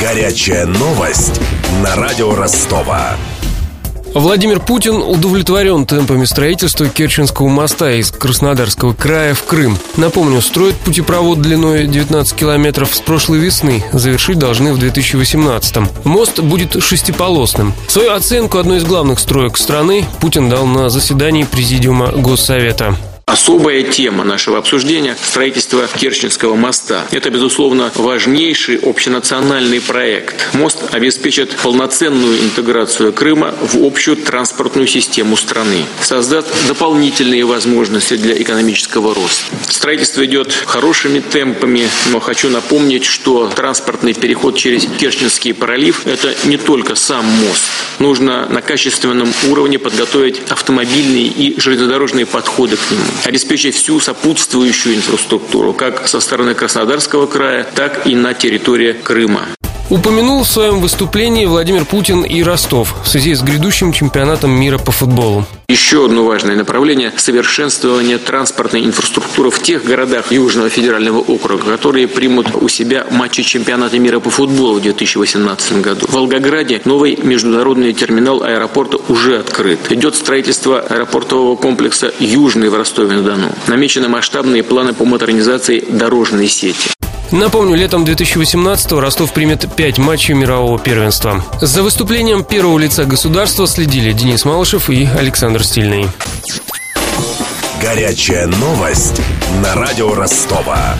Горячая новость на радио Ростова. Владимир Путин удовлетворен темпами строительства Керченского моста из Краснодарского края в Крым. Напомню, строят путепровод длиной 19 километров с прошлой весны. Завершить должны в 2018-м. Мост будет шестиполосным. Свою оценку одной из главных строек страны Путин дал на заседании Президиума Госсовета. Особая тема нашего обсуждения – строительство Керченского моста. Это, безусловно, важнейший общенациональный проект. Мост обеспечит полноценную интеграцию Крыма в общую транспортную систему страны, создаст дополнительные возможности для экономического роста. Строительство идет хорошими темпами, но хочу напомнить, что транспортный переход через Керченский пролив – это не только сам мост. Нужно на качественном уровне подготовить автомобильные и железнодорожные подходы к нему обеспечить всю сопутствующую инфраструктуру, как со стороны Краснодарского края, так и на территории Крыма. Упомянул в своем выступлении Владимир Путин и Ростов в связи с грядущим чемпионатом мира по футболу. Еще одно важное направление – совершенствование транспортной инфраструктуры в тех городах Южного федерального округа, которые примут у себя матчи чемпионата мира по футболу в 2018 году. В Волгограде новый международный терминал аэропорта уже открыт. Идет строительство аэропортового комплекса «Южный» в Ростове-на-Дону. Намечены масштабные планы по модернизации дорожной сети. Напомню, летом 2018-го Ростов примет пять матчей мирового первенства. За выступлением первого лица государства следили Денис Малышев и Александр Стильный. Горячая новость на радио Ростова.